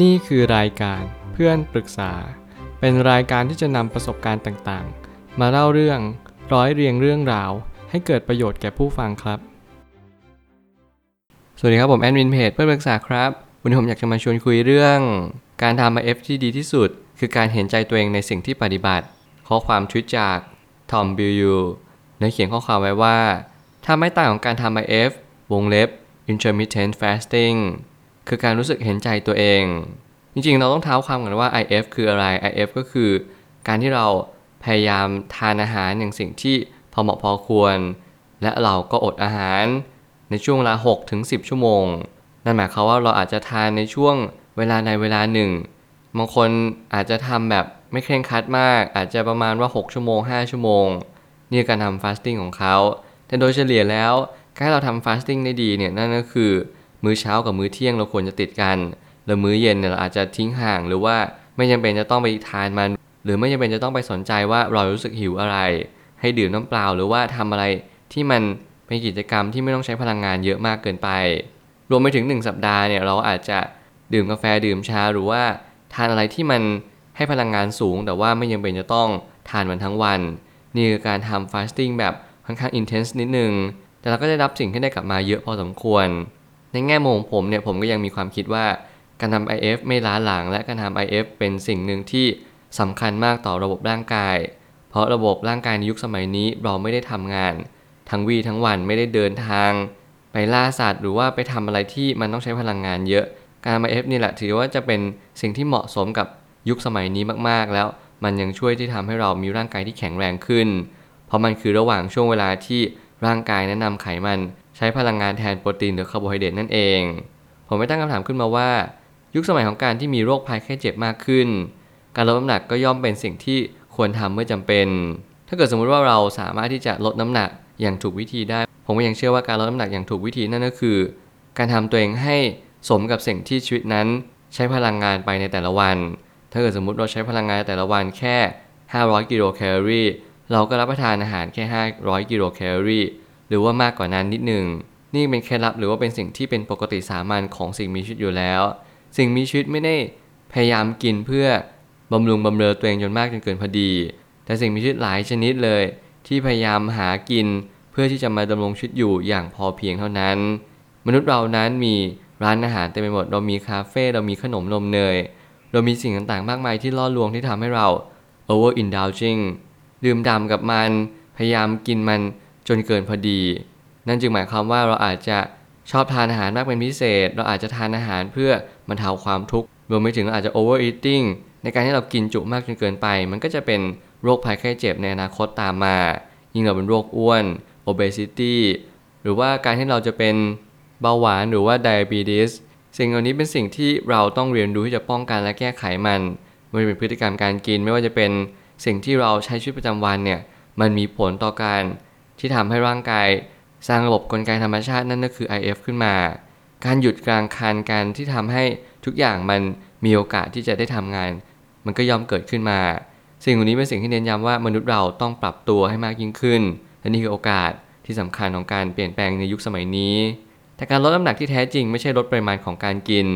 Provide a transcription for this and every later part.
นี่คือรายการเพื่อนปรึกษา เป็นรายการที่จะนำประสบการณ์ต่างๆ มาเล่าเรื่องร้อยเรียงเรื่องราว ให้เกิดประโยชน์แก่ผู้ฟังครับ สวัสดีครับผมแอดมินเพจเพื่อนปรึกษาครับ วันนี้ผมอยากจะมาชวนคุยเรื่อง การทำ IF ที่ดีที่สุด คือการเห็นใจตัวเองในสิ่งที่ปฏิบัติ ข้อความทวิตจากทอมบิลยูเนื้เขียนข้อความไว้ว่า ถ้าไม่ต่างของการทำ IF วงเล็บ intermittent fasting คือการรู้สึกเห็นใจตัวเอง จริงๆ เราต้องเท้าความกันว่า IF คืออะไร IF ก็คือ การที่เราพยายามทานอาหารอย่างสิ่งที่พอเหมาะพอควร และเราก็อดอาหารในช่วงเวลา6ถึง10 ชั่วโมง นั่นหมายความว่าเราอาจจะทานในช่วงเวลาในเวลาหนึ่งบางคนอาจจะทำแบบไม่เคร่งครัดมาก อาจจะประมาณว่า 6 ชั่วโมง 5 ชั่วโมง นี่การทำฟาสติ้งของเขา แต่โดยเฉลี่ยแล้ว การเราทำฟาสติ้งได้ดีเนี่ยนั่นก็คือ มื้อเช้ากับมื้อเที่ยงเราควรจะติดกัน แล้วมื้อเย็นเนี่ยเราอาจจะทิ้งห่าง หรือว่าไม่จำเป็นจะต้องไปทานมัน หรือไม่จำเป็นจะต้องไปสนใจว่าเรารู้สึกหิวอะไร ให้ดื่มน้ำเปล่า หรือว่าทำอะไรที่มันเป็นกิจกรรมที่ไม่ต้องใช้พลังงานเยอะมากเกินไป รวมไปถึง 1 สัปดาห์เนี่ยเราอาจจะดื่มกาแฟดื่มชาหรือว่าทานอะไรที่มันให้พลังงานสูง แต่ว่าไม่จำเป็นจะต้องทานมันทั้งวัน นี่คือการทำฟาสติ้งแบบค่อนข้างอินเทนส์นิดนึง แต่เราก็ได้รับสิ่งที่ได้กลับมาเยอะพอสมควร ในแง่มุมของผมเนี่ยผมก็ยังมีความคิดว่าการทำ IF ไม่ล้าหลัง และการทำ IF เป็นสิ่งหนึ่งที่สำคัญมากต่อระบบร่างกาย เพราะระบบร่างกายในยุคสมัยนี้เราไม่ได้ทำงาน ทั้งวีทั้งวันไม่ได้เดินทาง ไปล่าสัตว์หรือว่าไปทำอะไรที่มันต้องใช้พลังงานเยอะ การทำ IF นี่แหละถือว่าจะเป็นสิ่งที่เหมาะสมกับยุคสมัยนี้มากๆ แล้วมันยังช่วยที่ทำให้เรามีร่างกายที่แข็งแรงขึ้น เพราะมันคือระหว่างช่วงเวลาที่ร่างกายแนะนำไขมัน ช้พลังงานแทนโปรตีนหรือคาร์โบไฮเดรตนั่นเอง ผมไม่ตั้งคำถามขึ้นมาว่า ยุคสมัยของการที่มีโรคภัยแค่เจ็บมากขึ้น การลดน้ำหนักก็ย่อมเป็นสิ่งที่ควรทำเมื่อจำเป็น ถ้าเกิดสมมุติว่าเราสามารถที่จะลดน้ำหนักอย่างถูกวิธีได้ ผมก็ยังเชื่อว่าการลดน้ำหนักอย่างถูกวิธีนั่นก็คือ การทำตัวเองให้สมกับสิ่งที่ชีวิตนั้น ใช้พลังงานไปในแต่ละวัน ถ้าเกิดสมมุติเราใช้พลังงานแต่ละวันแค่ 500 กิโลแคลอรี่ เราก็รับประทานอาหารแค่ 500 กิโลแคลอรี่ หรือว่ามากกว่านั้นนิดหนึ่ง นี่เป็นเคล็ดลับหรือว่าเป็นสิ่งที่เป็นปกติสามัญของสิ่งมีชีวิตอยู่แล้ว สิ่งมีชีวิตไม่ได้พยายามกินเพื่อบำรุงบำเรอตัวเองจนมากจนเกินพอดี แต่สิ่งมีชีวิตหลายชนิดเลย ที่พยายามหากินเพื่อที่จะมาดำรงชีวิตอยู่อย่างพอเพียงเท่านั้น มนุษย์เรานั้นมีร้านอาหารเต็มไปหมด เรามีคาเฟ่ เรามีขนมนมเนย เรามีสิ่งต่างๆ มากมายที่ล่อลวงที่ทำให้เรา over indulging ดื่มด่ำกับมัน พยายามกินมัน จนเกินพอดี นั่นจึงหมายความว่าเราอาจจะชอบทานอาหารมากเป็นพิเศษ เราอาจจะทานอาหารเพื่อบรรเทาความทุกข์รวมไปถึงเราอาจจะ overeating ในการที่เรากินจุมากจนเกินไป มันก็จะเป็นโรคภัยไข้เจ็บในอนาคตตามมา ยิ่งเราเป็นโรคอ้วน obesity หรือว่าการที่เราจะเป็นเบาหวานหรือว่า diabetes สิ่งเหล่านี้เป็นสิ่งที่เราต้องเรียนรู้ที่จะป้องกันและแก้ไขมันไม่ว่าเป็นพฤติกรรมการกิน ไม่ว่าจะเป็นสิ่งที่เราใช้ชีวิตประจำวันเนี่ย มันมีผลต่อการ ที่ทำให้ร่างกายสร้างระบบกลไกธรรมชาตินั่นก็คือ IF ขึ้นมา การหยุดกลางคันการที่ทำให้ทุกอย่างมันมีโอกาสที่จะได้ทำงาน มันก็ย่อมเกิดขึ้นมา สิ่งเหล่านี้เป็นสิ่งที่เน้นย้ำว่ามนุษย์เราต้องปรับตัวให้มากยิ่งขึ้นและนี่คือโอกาสที่สำคัญของการเปลี่ยนแปลงในยุคสมัยนี้ แต่การลดน้ำหนักที่แท้จริงไม่ใช่ลดปริมาณของการกิน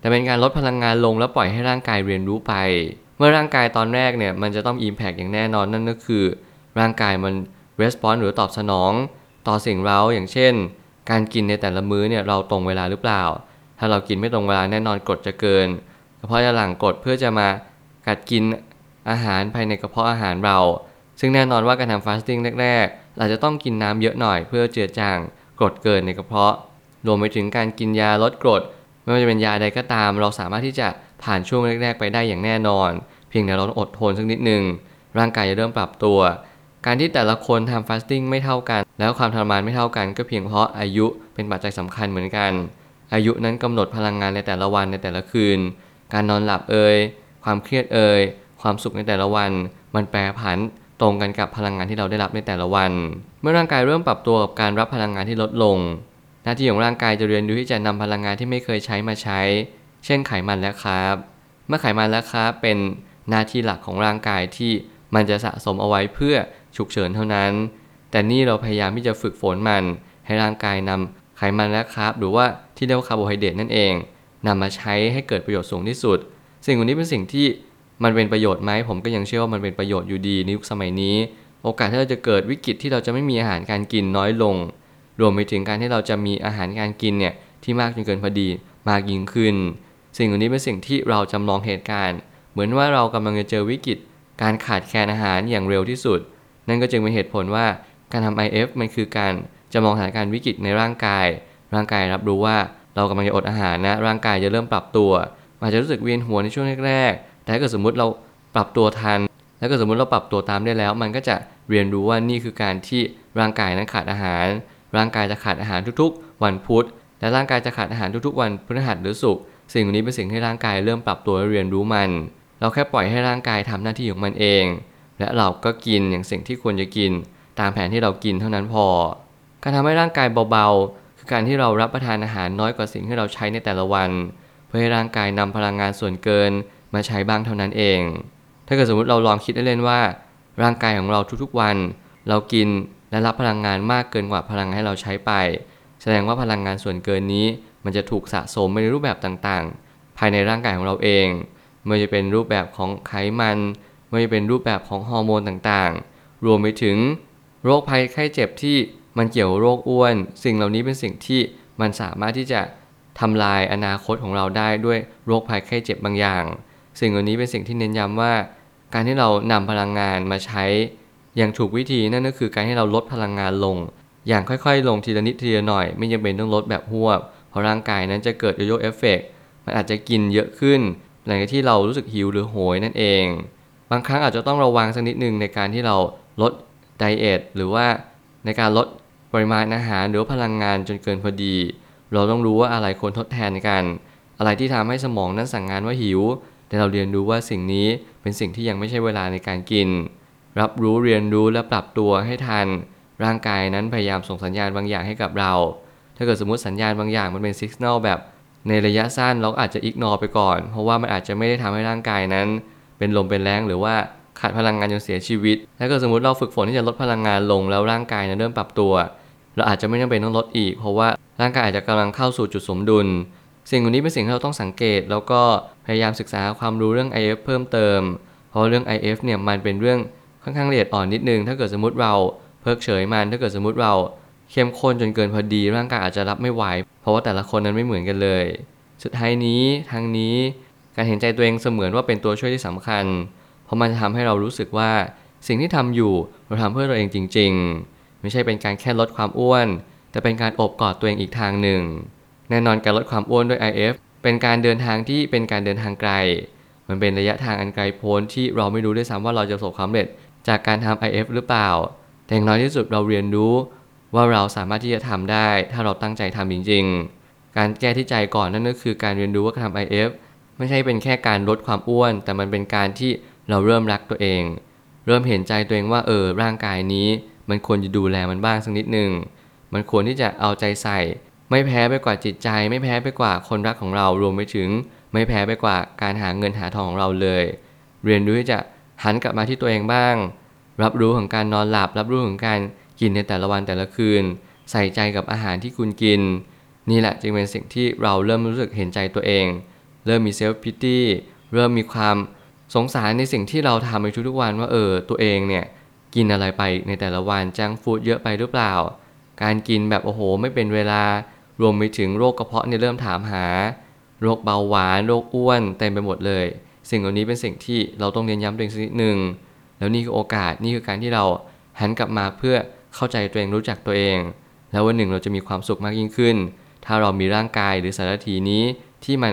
แต่เป็นการลดพลังงานลงแล้วปล่อยให้ร่างกายเรียนรู้ไป เมื่อร่างกายตอนแรกเนี่ยมันจะต้อง Impact อย่างแน่นอนนั่นก็คือ ร่างกายมัน Response หรือตอบสนอง ต่อสิ่งเราอย่างเช่น การกินในแต่ละมื้อเนี่ยเราตรงเวลาหรือเปล่า ถ้าเรากินไม่ตรงเวลาแน่นอนกรดจะเกินกระเพาะจะหลั่งกรดเพื่อจะมากัดกินอาหารภายในกระเพาะอาหารเรา ซึ่งแน่นอนว่าการทำฟาสติ้งแรกๆเราจะต้องกินน้ำเยอะหน่อยเพื่อเจือจางกรดเกินในกระเพาะ รวมไปถึงการกินยาลดกรด ไม่ว่าจะเป็นยาใดก็ตาม เราสามารถที่จะผ่านช่วงแรก ๆ ไปได้อย่างแน่นอน เพียงแต่เราต้องอดทนสักนิดหนึ่งร่างกายจะเริ่มปรับตัว การที่แต่ละคนทำฟาสติ้งไม่เท่ากัน แล้วความทรมานไม่เท่ากัน ก็เพียงเพราะอายุเป็นปัจจัยสำคัญเหมือนกัน อายุนั้นกำหนดพลังงานในแต่ละวันในแต่ละคืน การนอนหลับเอ่ยความเครียดเอ่ยความสุขในแต่ละวัน มันแปรผันตรงกันกับพลังงานที่เราได้รับในแต่ละวัน เมื่อร่างกายเริ่มปรับตัวกับการรับพลังงานที่ลดลง หน้าที่ของร่างกายจะเรียนรู้ที่จะนำพลังงานที่ไม่เคยใช้มาใช้ เช่นไขมันและคาร์บเมื่อไขมันและคาร์บเป็นหน้าที่หลักของร่างกายที่มันจะสะสมเอาไว้เพื่อ ฉุกเฉินเท่านั้น แต่นี่เราพยายามที่จะฝึกฝนมัน ให้ร่างกายนำไขมันและคาร์บหรือว่าที่เรียกว่าคาร์โบไฮเดรตนั่นเองนำมาใช้ให้เกิดประโยชน์สูงที่สุด สิ่งเหล่านี้เป็นสิ่งที่มันเป็นประโยชน์ไหมผมก็ยังเชื่อว่ามันเป็นประโยชน์อยู่ดีในยุคสมัยนี้ โอกาสที่เราจะเกิดวิกฤตที่เราจะไม่มีอาหารการกินน้อยลง รวมไปถึงการที่เราจะมีอาหารการกินเนี่ยที่มากจนเกินพอดีมากยิ่งขึ้น สิ่งเหล่านี้เป็นสิ่งที่เราจำลองเหตุการณ์ เหมือนว่าเรากำลังจะเจอวิกฤตการขาดแคลนอาหารอย่างเร็วที่สุด นั่นก็จึงเป็นเหตุผลว่าการทำ IF มันคือการจำลองสถานการณ์วิกฤตในร่างกาย ร่างกายรับรู้ว่าเรากำลังจะอดอาหารนะ ร่างกายจะเริ่มปรับตัวอาจจะรู้สึกเวียนหัวในช่วงแรกๆ แต่ถ้าเกิดสมมุติเราปรับตัวทัน แล้วก็สมมุติเราปรับตัวตามได้แล้ว มันก็จะเรียนรู้ว่านี่คือการที่ร่างกายนั้นขาดอาหาร ร่างกายจะขาดอาหารทุกๆ วันพุธ และร่างกายจะขาดอาหารทุกๆ วันพฤหัสหรือศุกร์ สิ่งนี้เป็นสิ่งที่ร่างกายเริ่มปรับตัวและเรียนรู้มัน เราแค่ปล่อยให้ร่างกายทำหน้าที่ของมันเอง และเราก็กินอย่างสิ่งที่ควรจะกิน ตามแผนที่เรากินเท่านั้นพอ การทำให้ร่างกายเบาๆ คือการที่เรารับประทานอาหารน้อยกว่าสิ่งที่เราใช้ในแต่ละวัน เพื่อให้ร่างกายนำพลังงานส่วนเกินมาใช้บ้างเท่านั้นเอง ถ้าเกิดสมมติเราลองคิดเล่นๆว่า ร่างกายของเราทุกๆวัน เรากินและรับพลังงานมากเกินกว่าพลังงานให้เราใช้ไป แสดงว่าพลังงานส่วนเกินนี้ มันจะถูกสะสมในรูปแบบต่างๆ ภายในร่างกายของเราเองไม่ว่าจะเป็นรูปแบบของไขมัน ไม่ว่าจะเป็นรูปแบบของฮอร์โมนต่างๆ รวมไปถึงโรคภัยไข้เจ็บที่มันเกี่ยวโรคอ้วน สิ่งเหล่านี้เป็นสิ่งที่มันสามารถที่จะทำลายอนาคตของเราได้ด้วยโรคภัยไข้เจ็บบางอย่าง สิ่งเหล่านี้เป็นสิ่งที่เน้นย้ำว่า การที่เรานำพลังงานมาใช้อย่างถูกวิธีนั่นก็คือการให้เราลดพลังงานลง อย่างค่อยๆ ลงทีละนิดทีละหน่อย ไม่จำเป็นต้องลดแบบหวบเพราะร่างกายนั้นจะเกิด yoyo effect มันอาจจะกินเยอะขึ้นหลังจากที่เรารู้สึกหิวหรือโหยนั่นเอง บางครั้งอาจจะต้องระวังสักนิดหนึ่งในการที่เราลด diet หรือว่าในการลดปริมาณอาหารหรือพลังงานจนเกินพอดี เราต้องรู้ว่าอะไรควรทดแทนกัน อะไรที่ทำให้สมองนั้นสั่งงานว่าหิว แต่เราเรียนรู้ว่าสิ่งนี้เป็นสิ่งที่ยังไม่ใช่เวลาในการกิน รับรู้เรียนรู้และปรับตัวให้ทัน ร่างกายนั้นพยายามส่งสัญญาณบางอย่างให้กับเรา ถ้าเกิดสมมติสัญญาณบางอย่างมันเป็นสัญญาณแบบในระยะสั้นเราอาจจะอิกนอไปก่อน เพราะว่ามันอาจจะไม่ได้ทำให้ร่างกายนั้น เป็นลมเป็นแรงหรือว่าขาดพลังงานจนเสียชีวิต ถ้าเกิดสมมติเราฝึกฝนที่จะลดพลังงานลงแล้วร่างกายนั้นเริ่มปรับตัว เราอาจจะไม่จำเป็นต้องลดอีก เพราะว่าร่างกายอาจจะกำลังเข้าสู่จุดสมดุล สิ่งเหล่านี้เป็นสิ่งที่เราต้องสังเกต แล้วก็พยายามศึกษาความรู้เรื่อง IF เพิ่มเติม เพราะเรื่อง IF เนี่ยมันเป็นเรื่องค่อนข้างละเอียดอ่อนนิดนึง ถ้าเกิดสมมติเราเพิกเฉยมัน ถ้าเกิดสมมติเราเข้มข้นจนเกินพอดีร่างกายอาจจะรับไม่ไหว เพราะว่าแต่ละคนนั้นไม่เหมือนกันเลย สุดท้ายนี้ทางนี้ การเห็นใจตัวเองเสมือนว่าเป็นตัวช่วยที่สำคัญ เพราะมันจะทำให้เรารู้สึกว่าสิ่งที่ทำอยู่เราทำเพื่อตัวเองจริง ๆ ไม่ใช่เป็นการแค่ลดความอ้วน แต่เป็นการอบกอดตัวเองอีกทางหนึ่ง แน่นอนการลดความอ้วนด้วย IF เป็นการเดินทางที่เป็นการเดินทางไกล มันเป็นระยะทางอันไกลโพ้นที่เราไม่รู้ด้วยซ้ำว่าเราจะประสบความสำเร็จจากการทำ IF หรือเปล่า แต่อย่างน้อยที่สุดเราเรียนรู้ว่าเราสามารถที่จะทำได้ ถ้าเราตั้งใจทำจริง ๆ การแก้ที่ใจก่อนนั่นก็คือการเรียนรู้ว่าการทำ IF ไม่ใช่เป็นแค่การลดความอ้วน แต่มันเป็นการที่เราเริ่มรักตัวเอง เริ่มเห็นใจตัวเองว่าเออร่างกายนี้ มันควรจะดูแลมันบ้างสักนิดหนึ่งมันควรที่จะเอาใจใส่ ไม่แพ้ไปกว่าจิตใจ ไม่แพ้ไปกว่าคนรักของเรารวมไปถึง ไม่แพ้ไปกว่าการหาเงินหาทองของเราเลย เรียนรู้ที่จะหันกลับมาที่ตัวเองบ้าง รับรู้ของการนอนหลับ รับรู้ของการกินในแต่ละวันแต่ละคืน ใส่ใจกับอาหารที่คุณกิน นี่แหละจึงเป็นสิ่งที่เราเริ่มรู้สึกเห็นใจตัวเอง เริ่มมี self-pity เริ่มมีความสงสารในสิ่งที่เราทำในทุกๆวันว่าเออตัวเองเนี่ยกินอะไรไปในแต่ละวัน junk food เยอะไปหรือเปล่า การกินแบบโอ้โห ไม่เป็นเวลารวมไปถึงโรคกระเพาะเนี่ยเริ่มถามหา โรคเบาหวานโรคอ้วนเต็มไปหมดเลย สิ่งเหล่านี้เป็นสิ่งที่เราต้องเน้นย้ำตัวเองสักนิดหนึ่งแล้วนี่คือโอกาสนี่คือการที่เราหันกลับมาเพื่อเข้าใจตัวเองรู้จักตัวเอง แล้ววันหนึ่งเราจะมีความสุขมากยิ่งขึ้น ถ้าเรามีร่างกายหรือสารถีนี้ที่มัน